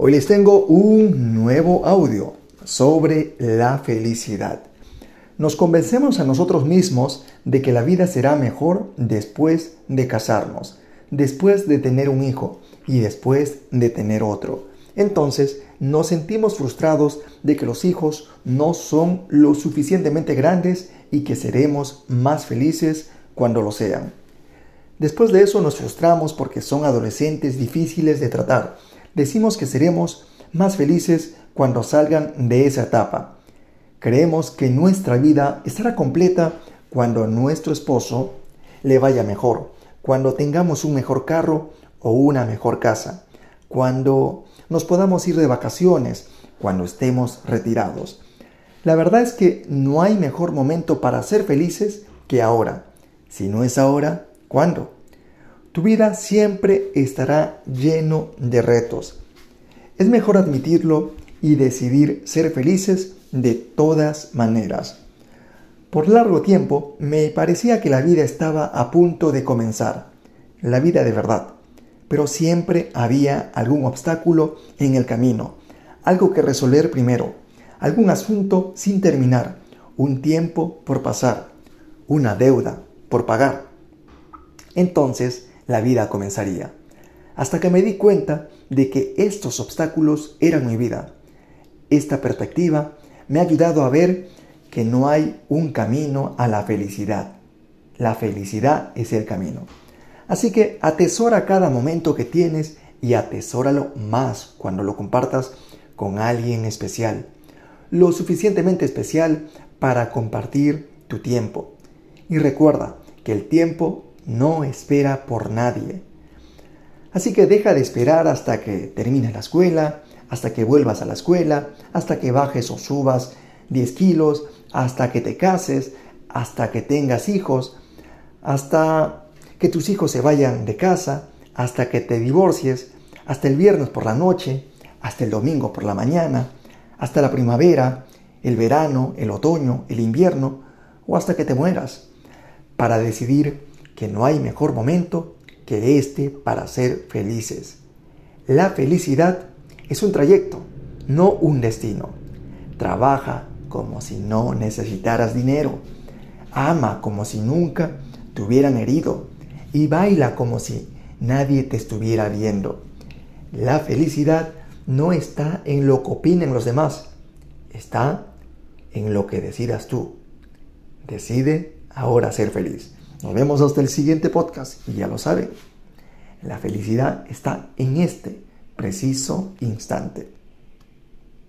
Hoy les tengo un nuevo audio sobre la felicidad. Nos convencemos a nosotros mismos de que la vida será mejor después de casarnos, después de tener un hijo y después de tener otro. Entonces nos sentimos frustrados de que los hijos no son lo suficientemente grandes y que seremos más felices cuando lo sean. Después de eso nos frustramos porque son adolescentes difíciles de tratar decimos que seremos más felices cuando salgan de esa etapa. Creemos que nuestra vida estará completa cuando nuestro esposo le vaya mejor, cuando tengamos un mejor carro o una mejor casa, cuando nos podamos ir de vacaciones, cuando estemos retirados. La verdad es que no hay mejor momento para ser felices que ahora. Si no es ahora, ¿cuándo? Tu vida siempre estará lleno de retos. Es mejor admitirlo y decidir ser felices de todas maneras. Por largo tiempo me parecía que la vida estaba a punto de comenzar, la vida de verdad, pero siempre había algún obstáculo en el camino, algo que resolver primero, algún asunto sin terminar, un tiempo por pasar, una deuda por pagar. Entonces la vida comenzaría. Hasta que me di cuenta de que estos obstáculos eran mi vida. Esta perspectiva me ha ayudado a ver que no hay un camino a la felicidad. La felicidad es el camino. Así que atesora cada momento que tienes y atesóralo más cuando lo compartas con alguien especial. Lo suficientemente especial para compartir tu tiempo. Y recuerda que el tiempo no espera por nadie. Así que deja de esperar hasta que termines la escuela, hasta que vuelvas a la escuela, hasta que bajes o subas 10 kilos, hasta que te cases, hasta que tengas hijos, hasta que tus hijos se vayan de casa, hasta que te divorcies, hasta el viernes por la noche, hasta el domingo por la mañana, hasta la primavera, el verano, el otoño, el invierno o hasta que te mueras, para decidir que no hay mejor momento que este para ser felices. La felicidad es un trayecto, no un destino. Trabaja como si no necesitaras dinero. Ama como si nunca te hubieran herido. Y baila como si nadie te estuviera viendo. La felicidad no está en lo que opinen los demás, está en lo que decidas tú. Decide ahora ser feliz. Nos vemos hasta el siguiente podcast y ya lo saben, la felicidad está en este preciso instante.